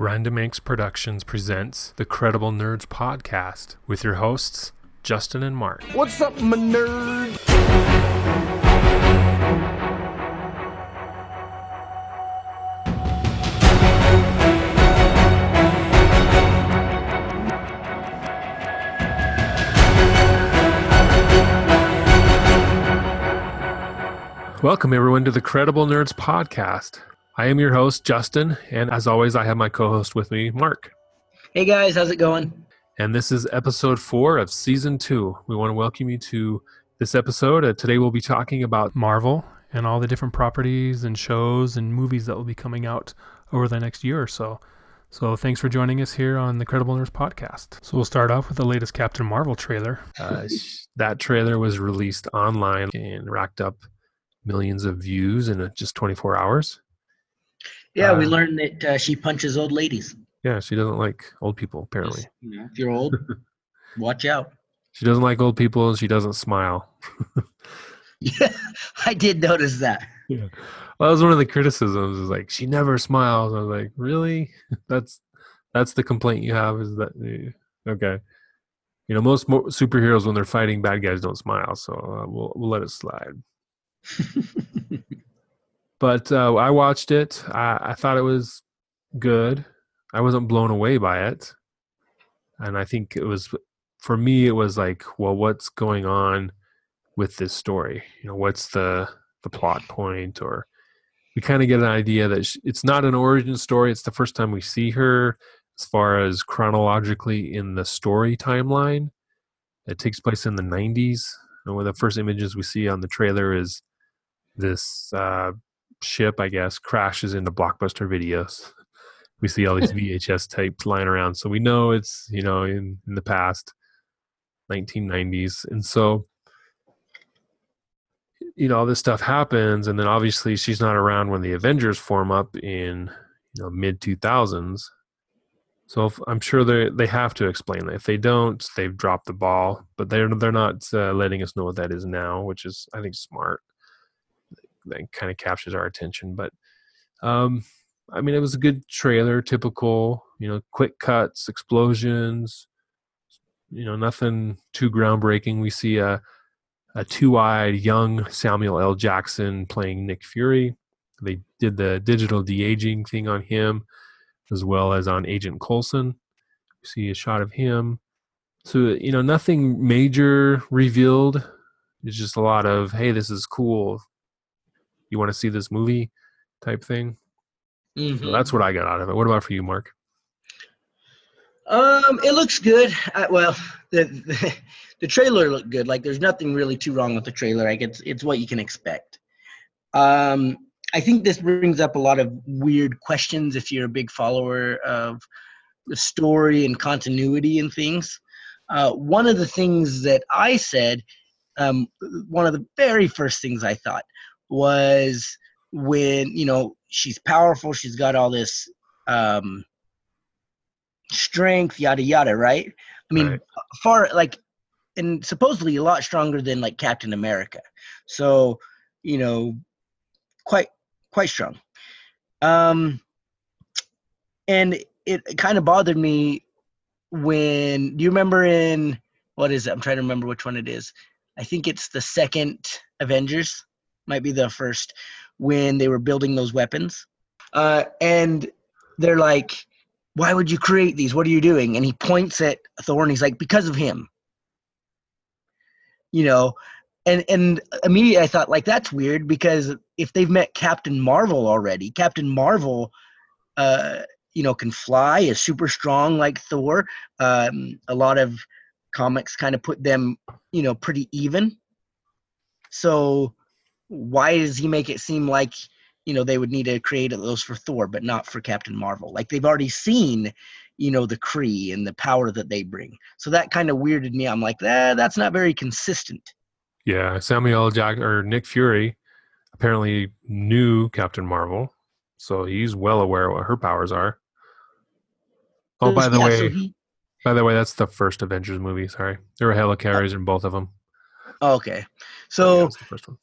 Random Inks Productions presents the Credible Nerds podcast with your hosts, Justin and Mark. What's up, my nerd? Welcome, everyone, to the Credible Nerds podcast. I am your host, Justin, and as always, I have my co host with me, Mark. Hey guys, how's it going? And this is episode four of season two. We want to welcome you to this episode. Uh, today, we'll be talking about Marvel and all the different properties and shows and movies that will be coming out over the next year or so. So, thanks for joining us here on the Credible Nerds podcast. So, we'll start off with the latest Captain Marvel trailer. Uh, that trailer was released online and racked up millions of views in uh, just 24 hours. Yeah, we Uh, learned that uh, she punches old ladies. Yeah, she doesn't like old people, apparently. You know, if you're old, watch out. She doesn't like old people and she doesn't smile. Yeah, I did notice that. Yeah. Well, that was one of the criticisms is like she never smiles. I was like, really? That's that's the complaint you have is that eh, okay. You know, most mo- superheroes when they're fighting bad guys don't smile, so uh, we'll we'll let it slide. But uh, I watched it. I, I thought it was good. I wasn't blown away by it, and I think it was for me. It was like, well, what's going on with this story? You know, what's the the plot point? Or we kind of get an idea that sh it's not an origin story. It's the first time we see her, as far as chronologically in the story timeline. It takes place in the '90s, and one of the first images we see on the trailer is this uh, ship, I guess, crashes into Blockbuster videos. We see all these VHS tapes lying around, so we know it's you know in in the past, 1990s, and so you know all this stuff happens, and then obviously she's not around when the Avengers form up in you know mid 2000s. So if, I'm sure they they have to explain that. If they don't, they've dropped the ball. But they're they're not uh, letting us know what that is now, which is I think smart that kind of captures our attention. But um, I mean, it was a good trailer, typical, you know, quick cuts, explosions, you know, nothing too groundbreaking. We see a a two-eyed young Samuel L. Jackson playing Nick Fury. They did the digital de-aging thing on him, as well as on Agent Coulson. We see a shot of him. So you know, nothing major revealed. It's just a lot of, hey, this is cool you want to see this movie type thing. So Mhm. that's what I got out of it. What about for you, Mark? Um, it looks good. I, well, the, the the trailer looked good. Like, there's nothing really too wrong with the trailer. Like, it's it's what you can expect. Um, I think this brings up a lot of weird questions if you're a big follower of the story and continuity and things. Uh, one of the things that I said, um, one of the very first things I thought was when you know she's powerful, she's got all this um, strength, yada yada, right? I mean, Right. far like, and supposedly a lot stronger than like Captain America. So, you know, quite quite strong. Um, and it kind of bothered me when do you remember in what is it? I'm trying to remember which one it is. I think it's the second Avengers, might be the first, when they were building those weapons. Uh, and they're like, Why would you create these? What are you doing? And he points at Thor and he's like, Because of him. You know, and and immediately I thought like that's weird because if they've met Captain Marvel already, Captain Marvel uh you know can fly is super strong like Thor. Um a lot of comics kind of put them, you know, pretty even. So why does he make it seem like you know they would need to create those for Thor but not for Captain Marvel? Like they've already seen you know the Kree and the power that they bring. So that kind of weirded me. I'm like, ah, that's not very consistent. Yeah, Samuel Jack or Nick Fury apparently knew Captain Marvel, so he's well aware what her powers are. Oh, by the Yeah, way, so he- by the way, that's the first Avengers movie. Sorry, there were helicarriers in both of them. okay. Yeah, So it's the first one.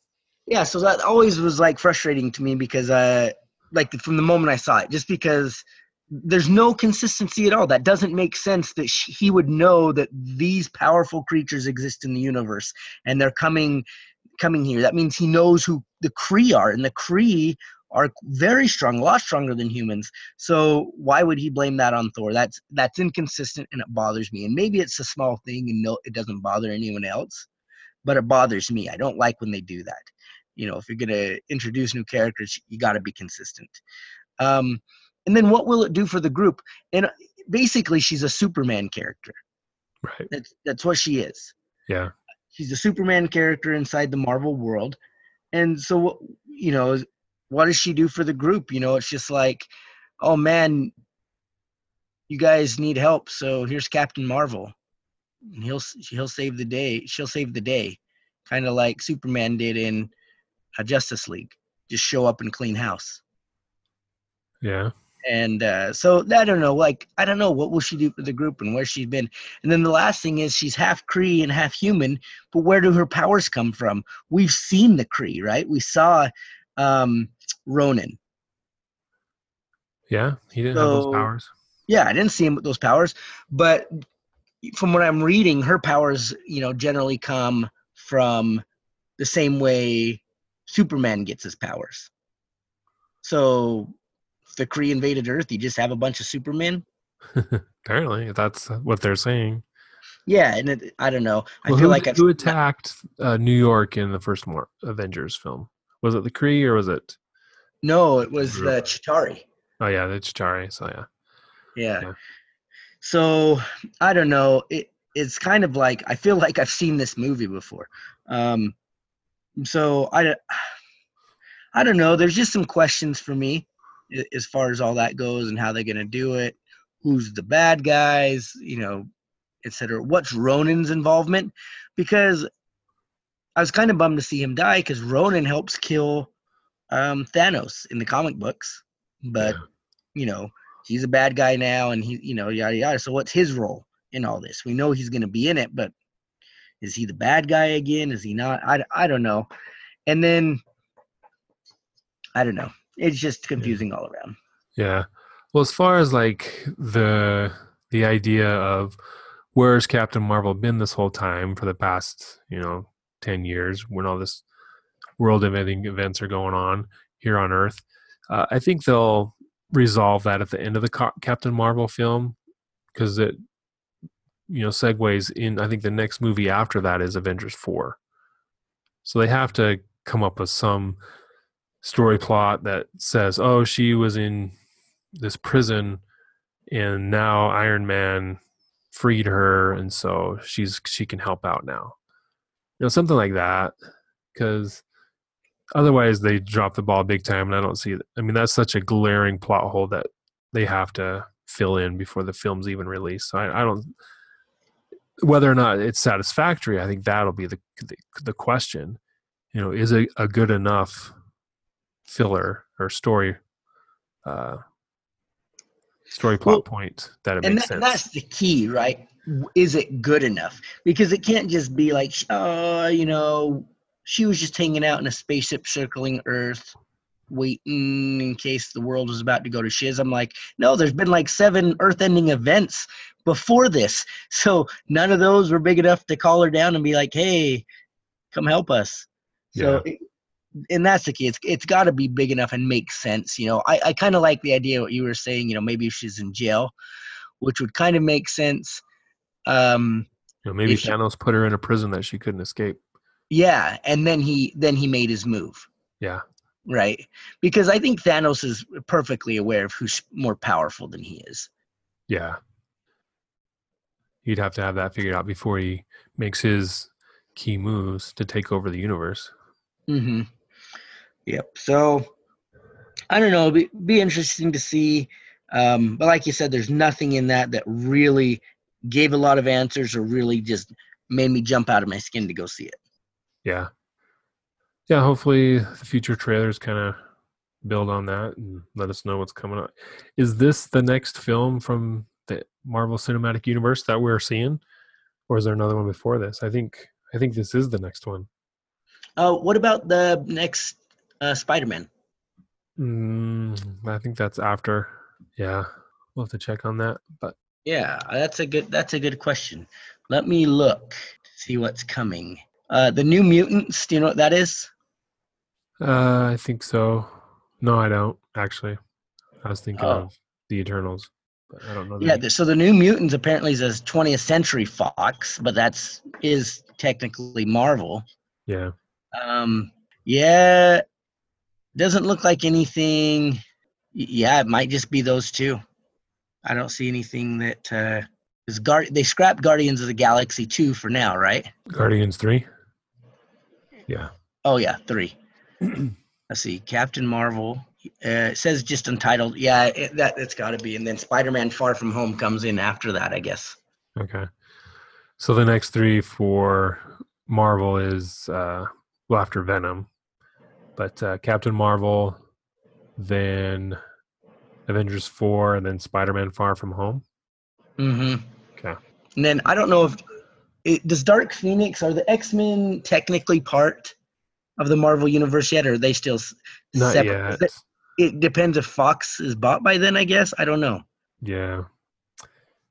Yeah so that always was like frustrating to me because uh like from the moment i saw it just because there's no consistency at all. That doesn't make sense that sh- he would know that these powerful creatures exist in the universe and they're coming coming here. That means he knows who the Kree are, and the Kree are very strong, a lot stronger than humans. So why would he blame that on Thor? That's that's inconsistent and it bothers me. And maybe it's a small thing and no, it doesn't bother anyone else, but it bothers me. I don't like when they do that. You know, if you're gonna introduce new characters, you got to be consistent. Um, and then what will it do for the group? And basically, she's a Superman character. Right. That's that's what she is. Yeah. She's a Superman character inside the Marvel world, and so you know, what does she do for the group? You know, it's just like, oh man, you guys need help, so here's Captain Marvel. And he'll he'll save the day. She'll save the day, kind of like Superman did in uh, Justice League. Just show up and clean house. Yeah. And uh, so I don't know, like I don't know what will she do for the group and where she's been. And then the last thing is she's half Kree and half human, but where do her powers come from? We've seen the Kree, right? We saw um, Ronan. Yeah, he didn't have those powers. Yeah, I didn't see him with those powers, but from what I'm reading, her powers, you know, generally come from the same way Superman gets his powers. So, if the Kree invaded Earth, you just have a bunch of Supermen. Apparently, that's what they're saying. Yeah, and it, I don't know. I Well, feel who, like I've who attacked uh, New York in the first Mar- Avengers film? Was it the Kree or was it? no, it was the Chitauri. Oh yeah, the Chitauri. So yeah, Yeah. Yeah. So I don't know. It it's kind of like I feel like I've seen this movie before. Um, so I don't- I don't know. There's just some questions for me as far as all that goes and how they're gonna do it. Who's the bad guys? You know, etc. What's Ronan's involvement? Because I was kind of bummed to see him die because Ronan helps kill um, Thanos in the comic books, but Yeah. you know he's a bad guy now, and he you know yada yada. So what's his role in all this? We know he's going to be in it, but is he the bad guy again? Is he not? I, I don't know. And then I don't know. It's just confusing all around. yeah. Well, as far as like the the idea of where's Captain Marvel been this whole time for the past you know ten years when all this world-ending events are going on here on Earth, uh, I think they'll resolve that at the end of the Ca- Captain Marvel film because it you know segues in. I think the next movie after that is Avengers four, so they have to come up with some story plot that says, "Oh, she was in this prison, and now Iron Man freed her, and so she's she can help out now." You know, something like that, because otherwise they drop the ball big time, and I don't see. it. I mean, that's such a glaring plot hole that they have to fill in before the film's even released. So I, I don't. Whether or not it's satisfactory, I think that'll be the the, the question. You know, is it a good enough filler or story uh story plot Well, point that it and makes that, sense that's the key, right? Is it good enough? Because it can't just be like, oh, you know, she was just hanging out in a spaceship circling Earth, waiting in case the world was about to go to shiz. I'm like, no, there's been like seven Earth-ending events before this, so none of those were big enough to call her down and be like, hey, come help us. So. And that's the key. It's it's got to be big enough and make sense. You know, I, I kind of like the idea of what you were saying. You know, maybe she's in jail, which would kind of make sense. Um, you know maybe if she- thanos put her in a prison that she couldn't escape yeah, and then he then he made his move, yeah right? Because I think Thanos is perfectly aware of who's more powerful than he is. yeah he'd have to have that figured out before he makes his key moves to take over the universe Mm-hmm. Yep. So I don't know. Be, be interesting to see. Um, but like you said, there's nothing in that that really gave a lot of answers or really just made me jump out of my skin to go see it. yeah yeah hopefully the future trailers kind of build on that and let us know what's coming up is this the next film from the marvel cinematic universe that we're seeing or is there another one before this i think i think this is the next one Uh, what about the next uh, Spider-Man? mm, i think that's after yeah we'll have to check on that. But Yeah, that's a good that's a good question. Let me look to see what's coming. Uh, the New Mutants. Do you know what that is? Uh, I think so. No, I don't actually. I was thinking Oh. of the Eternals, but I don't know. Yeah. the- So the New Mutants apparently is a 20th Century Fox, but that's is technically Marvel. yeah. Um, yeah, doesn't look like anything. Yeah, it might just be those two. I don't see anything that uh, is guard. They scrapped Guardians of the Galaxy two for now, right? Guardians three. Yeah. Oh yeah, three. Let's see, Captain Marvel. Uh, it says just untitled. Yeah, it, that it's got to be. And then Spider-Man: Far From Home comes in after that, I guess. Okay. So the next three for Marvel is uh, well after Venom, but uh, Captain Marvel, then Avengers four, and then Spider Man Far From Home. Mm-hmm. Okay. And then I don't know if it, does Dark Phoenix are the X Men technically part of the Marvel universe yet, or are they still Not separate? yet. It, depends if Fox is bought by then. I guess I don't know. Yeah.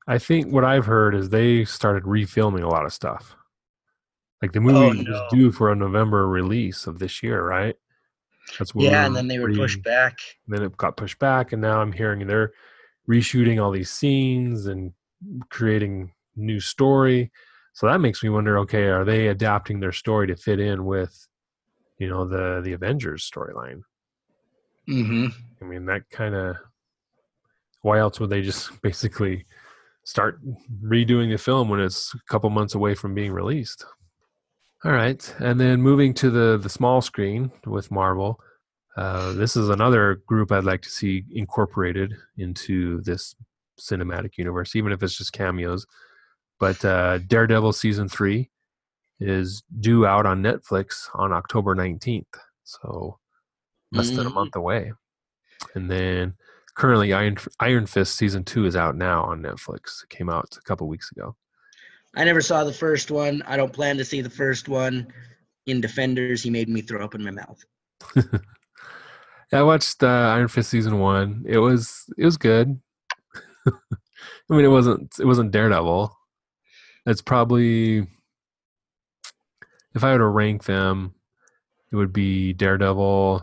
I think what I've heard is they started refilming a lot of stuff. Like the movie oh, no. was due for a November release of this year, right? That's we yeah, and then they were reading. pushed back. And then it got pushed back and now i'm hearing they're reshooting all these scenes and creating new story so that makes me wonder okay are they adapting their story to fit in with you know the the avengers storyline. Mm-hmm. i mean that kind of why else would they just basically start redoing the film when it's a couple months away from being released? All right and then moving to the the small screen with marvel uh, this is another group i'd like to see incorporated into this cinematic universe even if it's just cameos. But uh, daredevil season 3 is due out on netflix on october 19th so less than a Mhm. month away. And then currently Iron Iron Fist season 2 is out now on Netflix. It came out a couple weeks ago. I never saw the first one. I don't plan to see the first one. In Defenders, he made me throw up in my mouth. I watched uh, Iron Fist season 1. It was it was good. I mean it wasn't it wasn't Daredevil. It's probably if I were to rank them it would be Daredevil,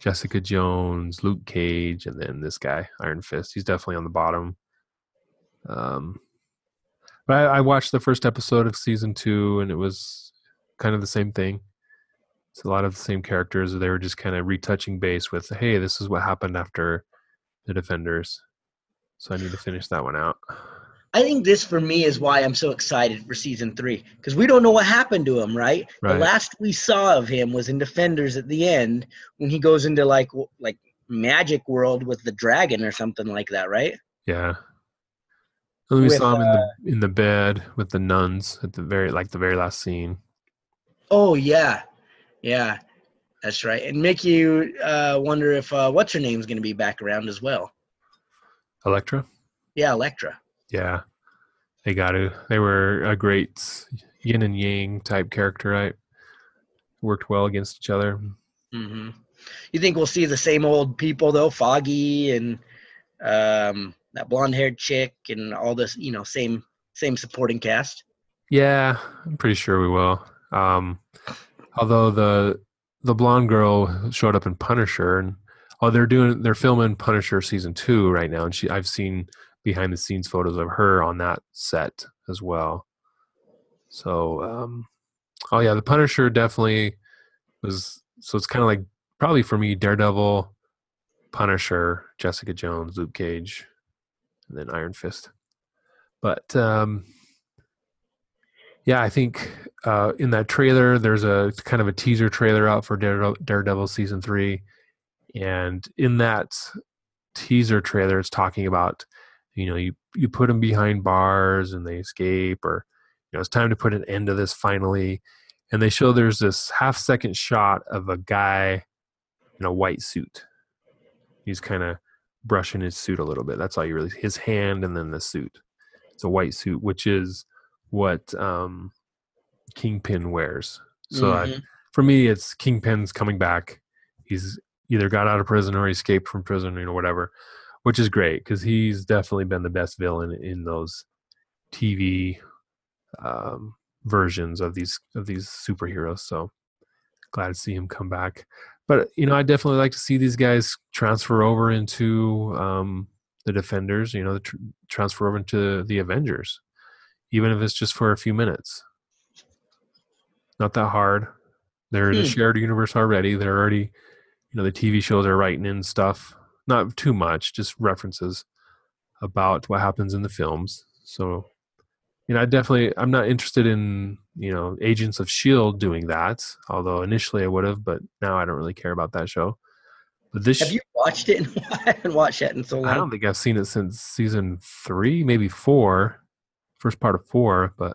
Jessica Jones, Luke Cage, and then this guy, Iron Fist. He's definitely on the bottom. Um, but I, I watched the first episode of season two, and it was kind of the same thing. It's a lot of the same characters. They were just kind of retouching base with, "Hey, this is what happened after the Defenders." So I need to finish that one out. I think this for me is why I'm so excited for season three because we don't know what happened to him, right? Right. The last we saw of him was in Defenders at the end when he goes into like like magic world with the dragon or something like that, right? Yeah. And we With, saw him in the in the bed with the nuns at the very like the very last scene. Oh yeah, yeah, that's right. And make you uh, wonder if uh, what's her name's going to be back around as well. Elektra. Yeah, Elektra. Yeah, they got to. They were a great yin and yang type character, right? Worked well against each other. hmm You think we'll see the same old people though, Foggy and um, that blonde-haired chick and all this, you know, same same supporting cast. Yeah, I'm pretty sure we will. Um, although the the blonde girl showed up in Punisher, and oh, they're doing they're filming Punisher season two right now, and she I've seen behind the scenes photos of her on that set as well. So, um, oh yeah, the Punisher definitely was. So it's kind of like probably for me Daredevil, Punisher, Jessica Jones, Luke Cage, and then Iron Fist. But um, yeah, I think uh, in that trailer, there's a kind of a teaser trailer out for Daredevil, Daredevil season three, and in that teaser trailer, it's talking about you know you you put them behind bars and they escape, or you know it's time to put an end to this finally, and they show there's this half second shot of a guy in a white suit. He's kind of brushing his suit a little bit. That's all you really his hand and then the suit. It's a white suit, which is what um, Kingpin wears. So I, Mhm. for me, it's Kingpin's coming back. He's either got out of prison or escaped from prison, you know, whatever. Which is great because he's definitely been the best villain in those TV um, versions of these of these superheroes. So glad to see him come back. But you know, I definitely like to see these guys transfer over into um, the Defenders. You know, the tr- transfer over into the Avengers, even if it's just for a few minutes. Not that hard. They're in a Hmm. shared universe already. They're already, you know, the TV shows are writing in stuff. Not too much, just references about what happens in the films. So, you know, I definitely I'm not interested in you know Agents of Shield doing that. Although initially I would have, but now I don't really care about that show. But this, Have you watched it? I haven't watched that in so long. I don't think I've seen it since season three, maybe four, first part of four. But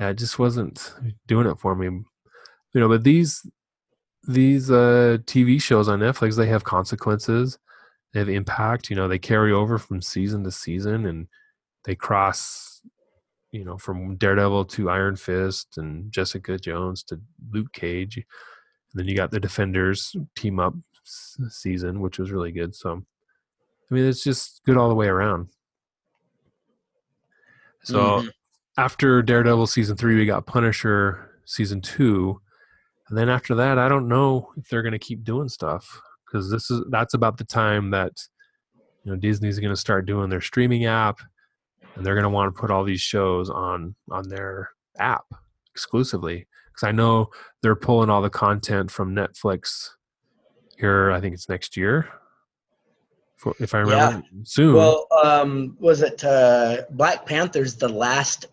yeah, it just wasn't doing it for me. You know, but these these uh TV shows on Netflix, they have consequences. They have impact. You know, they carry over from season to season, and they cross. You know, from Daredevil to Iron Fist and Jessica Jones to Luke Cage, and then you got the Defenders team up season, which was really good. So, I mean, it's just good all the way around. So Mhm. after Daredevil season three, we got Punisher season two, and then after that, I don't know if they're going to keep doing stuff because this is that's about the time that you know Disney's going to start doing their streaming app, and they're going to want to put all these shows on on their app exclusively. Because I know they're pulling all the content from Netflix here. I think it's next year, for, if I remember soon. Well, um, was it uh, Black Panther's the last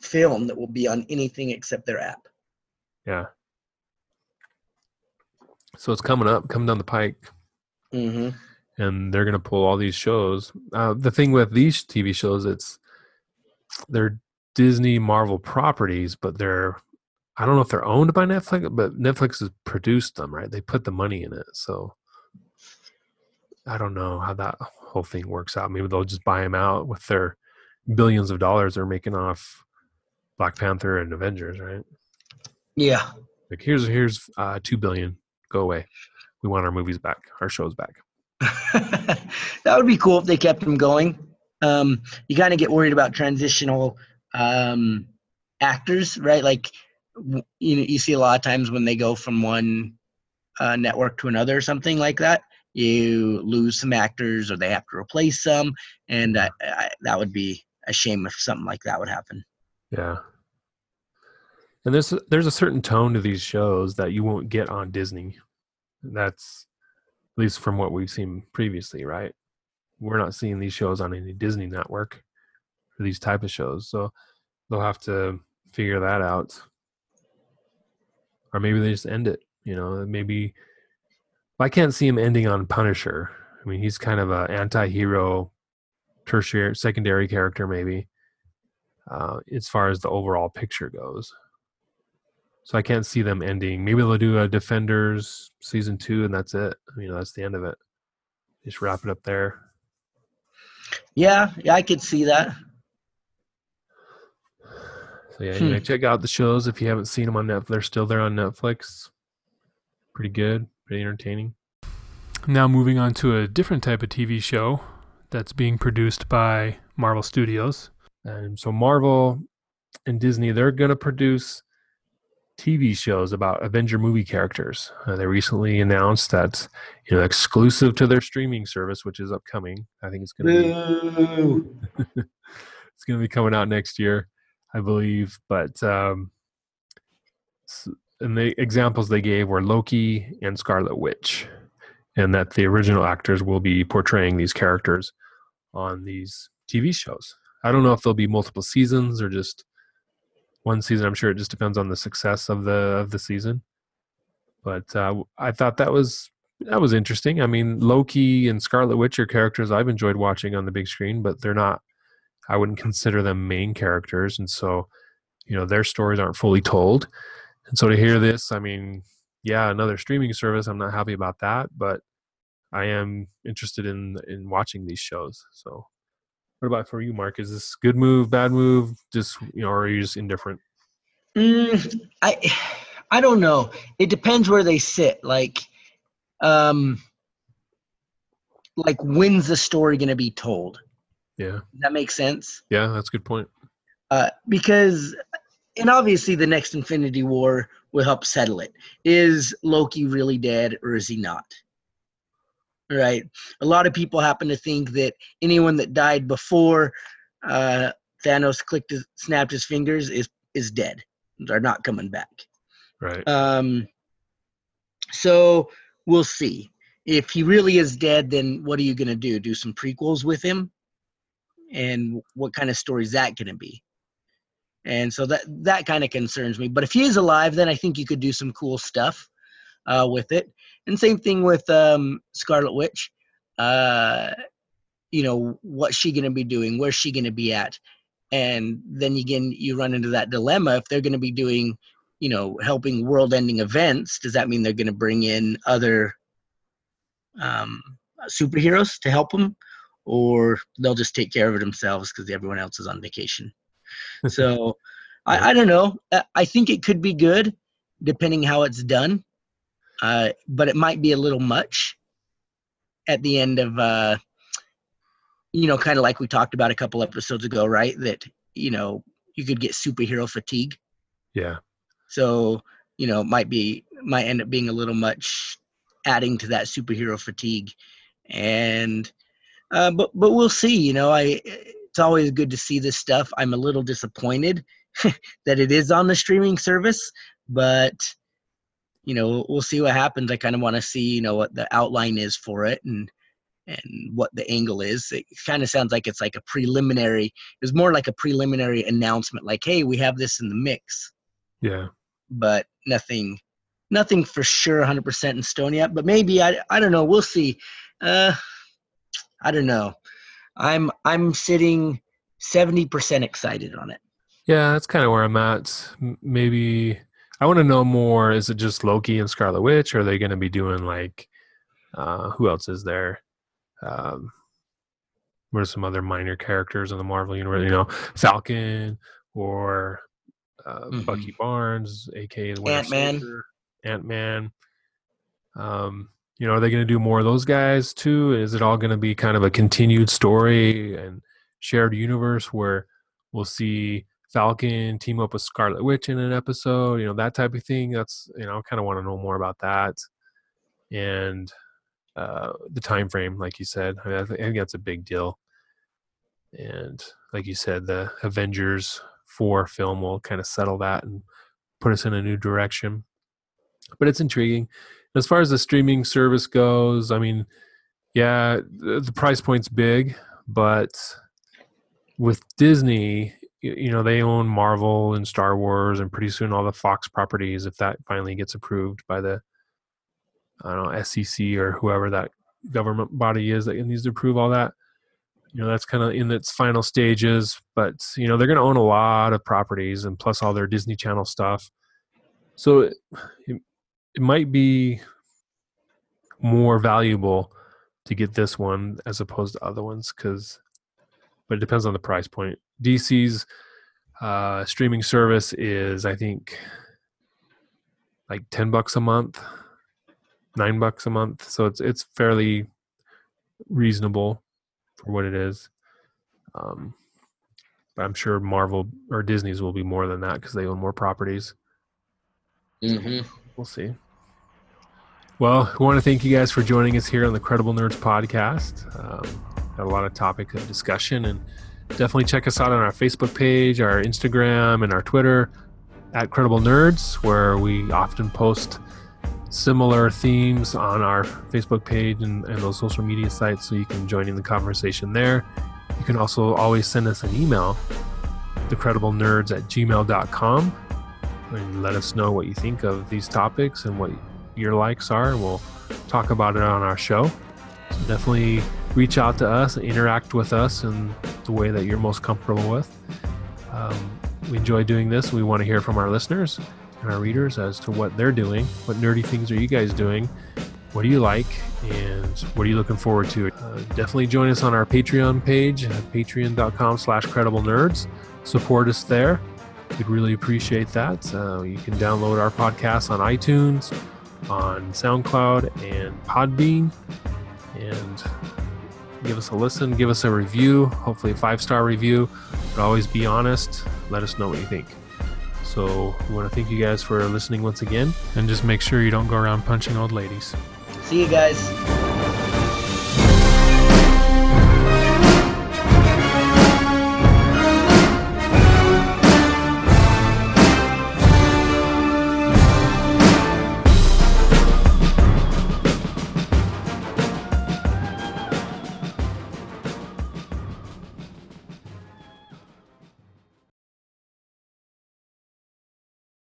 film that will be on anything except their app? Yeah. So it's coming up, coming down the pike, Mm-hmm. and they're going to pull all these shows. Uh, the thing with these TV shows, it's they're Disney Marvel properties, but they're I don't know if they're owned by Netflix, but Netflix has produced them, right? They put the money in it, so I don't know how that whole thing works out. Maybe they'll just buy them out with their billions of dollars they're making off Black Panther and Avengers, right? Yeah. Like here's here's uh, two billion. Go away. We want our movies back, our shows back. that would be cool if they kept them going. Um, you kind of get worried about transitional um, actors, right? Like you know, you see a lot of times when they go from one uh, network to another or something like that, you lose some actors or they have to replace some, and I, I, that would be a shame if something like that would happen. Yeah. And there's there's a certain tone to these shows that you won't get on Disney. That's at least from what we've seen previously, right? We're not seeing these shows on any Disney network for these type of shows. So they'll have to figure that out. Or maybe they just end it, you know, maybe I can't see him ending on Punisher. I mean, he's kind of a anti-hero tertiary secondary character maybe uh, as far as the overall picture goes. So I can't see them ending. Maybe they'll do a Defenders season two, and that's it. You know, that's the end of it. Just wrap it up there. Yeah, yeah, I could see that. So yeah, Hmm. you know, check out the shows if you haven't seen them on Netflix. They're still there on Netflix. Pretty good, pretty entertaining. Now moving on to a different type of TV show that's being produced by Marvel Studios. And so Marvel and Disney, they're going to produce TV shows about Avenger movie characters. Uh, they recently announced that you know exclusive to their streaming service, which is upcoming. I think it's going to be it's going to be coming out next year, I believe. But um, and the examples they gave were Loki and Scarlet Witch, and that the original actors will be portraying these characters on these TV shows. I don't know if there'll be multiple seasons or just one season. I'm sure it just depends on the success of the of the season. But uh, I thought that was that was interesting. I mean, Loki and Scarlet Witch are characters I've enjoyed watching on the big screen, but they're not. I wouldn't consider them main characters, and so you know their stories aren't fully told. And so to hear this, I mean, yeah, another streaming service. I'm not happy about that, but I am interested in in watching these shows. So, what about for you, Mark? Is this good move, bad move? Just you know, or are you just indifferent? Mm, I I don't know. It depends where they sit. Like, um, like when's the story going to be told? Yeah. Does that makes sense? Yeah, that's a good point. Uh, because, and obviously, the next Infinity War will help settle it. Is Loki really dead or is he not? Right. A lot of people happen to think that anyone that died before uh, Thanos clicked his, snapped his fingers is is dead. They're not coming back. Right. Um, so we'll see. If he really is dead, then what are you going to do? Do some prequels with him? And what kind of story is that going to be? And so that that kind of concerns me. But if he is alive, then I think you could do some cool stuff uh, with it. And same thing with um, Scarlet Witch. Uh, you know, what's she going to be doing? Where's she going to be at? And then again, you run into that dilemma. If they're going to be doing, you know, helping world-ending events, does that mean they're going to bring in other um, superheroes to help them, or they'll just take care of it themselves because everyone else is on vacation? so, I, I don't know. I- I think it could be good, depending how it's done, uh, but it might be a little much at the end of. Uh, you know, kind of like we talked about a couple episodes ago, right? That, you know, you could get superhero fatigue. Yeah. So, you know, it might be might end up being a little much adding to that superhero fatigue. And uh, but but we'll see, you know, I it's always good to see this stuff. I'm a little disappointed that it is on the streaming service, but you know, we'll see what happens. I kind of want to see, you know, what the outline is for it and and what the angle is. It kind of sounds like it's like a preliminary. It was more like a preliminary announcement, like, "Hey, we have this in the mix," Yeah. but nothing, nothing for sure, 100% in stone yet. But maybe I, I don't know. We'll see. Uh, I don't know. I'm, I'm sitting 70% excited on it. Yeah, that's kind of where I'm at. Maybe I want to know more. Is it just Loki and Scarlet Witch? Or are they going to be doing like, uh, who else is there? Um, what are some other minor characters in the Marvel universe? You know, Falcon or uh, Mhm. Bucky Barnes, aka the Ant-Man. Ant Man. Um, you know, are they going to do more of those guys too? Is it all going to be kind of a continued story and shared universe where we'll see Falcon team up with Scarlet Witch in an episode? You know, that type of thing. That's you know, I kind of want to know more about that and uh, the time frame, like you said. I, mean, I, think, I think that's a big deal. And like you said, the Avengers four film will kind of settle that and put us in a new direction. But it's intriguing. As far as the streaming service goes, I mean, yeah, the, price point's big, but with Disney, you know, they own Marvel and Star Wars and pretty soon all the Fox properties if that finally gets approved by the I don't know, SEC or whoever that government body is that needs to approve all that. You know, that's kind of in its final stages, but you know, they're going to own a lot of properties and plus all their Disney Channel stuff. So it, it, it might be more valuable to get this one as opposed to other ones because but it depends on the price point. DC's uh, streaming service is, I think, like ten bucks a month, nine bucks a month. So it's it's fairly reasonable for what it is. Um, but I'm sure Marvel or Disney's will be more than that because they own more properties. Mm-hmm. We'll see. Well, I want to thank you guys for joining us here on the Credible Nerds podcast. Um, a lot of topic of discussion, and definitely check us out on our Facebook page, our Instagram, and our Twitter at Credible Nerds, where we often post similar themes on our Facebook page and, and those social media sites, so you can join in the conversation there. You can also always send us an email, thecrediblenerds at gmail.com, and let us know what you think of these topics and what your likes are. We'll talk about it on our show. So definitely reach out to us and interact with us in the way that you're most comfortable with. Um, we enjoy doing this. We want to hear from our listeners and our readers as to what they're doing. What nerdy things are you guys doing? What do you like? And what are you looking forward to? Uh, definitely join us on our Patreon page at patreon.com slash credible nerds. Support us there. We'd really appreciate that. Uh, you can download our podcast on iTunes, on SoundCloud, and Podbean. And give us a listen, give us a review, hopefully a five star review. But always be honest. Let us know what you think. So we want to thank you guys for listening once again, and just make sure you don't go around punching old ladies. See you guys.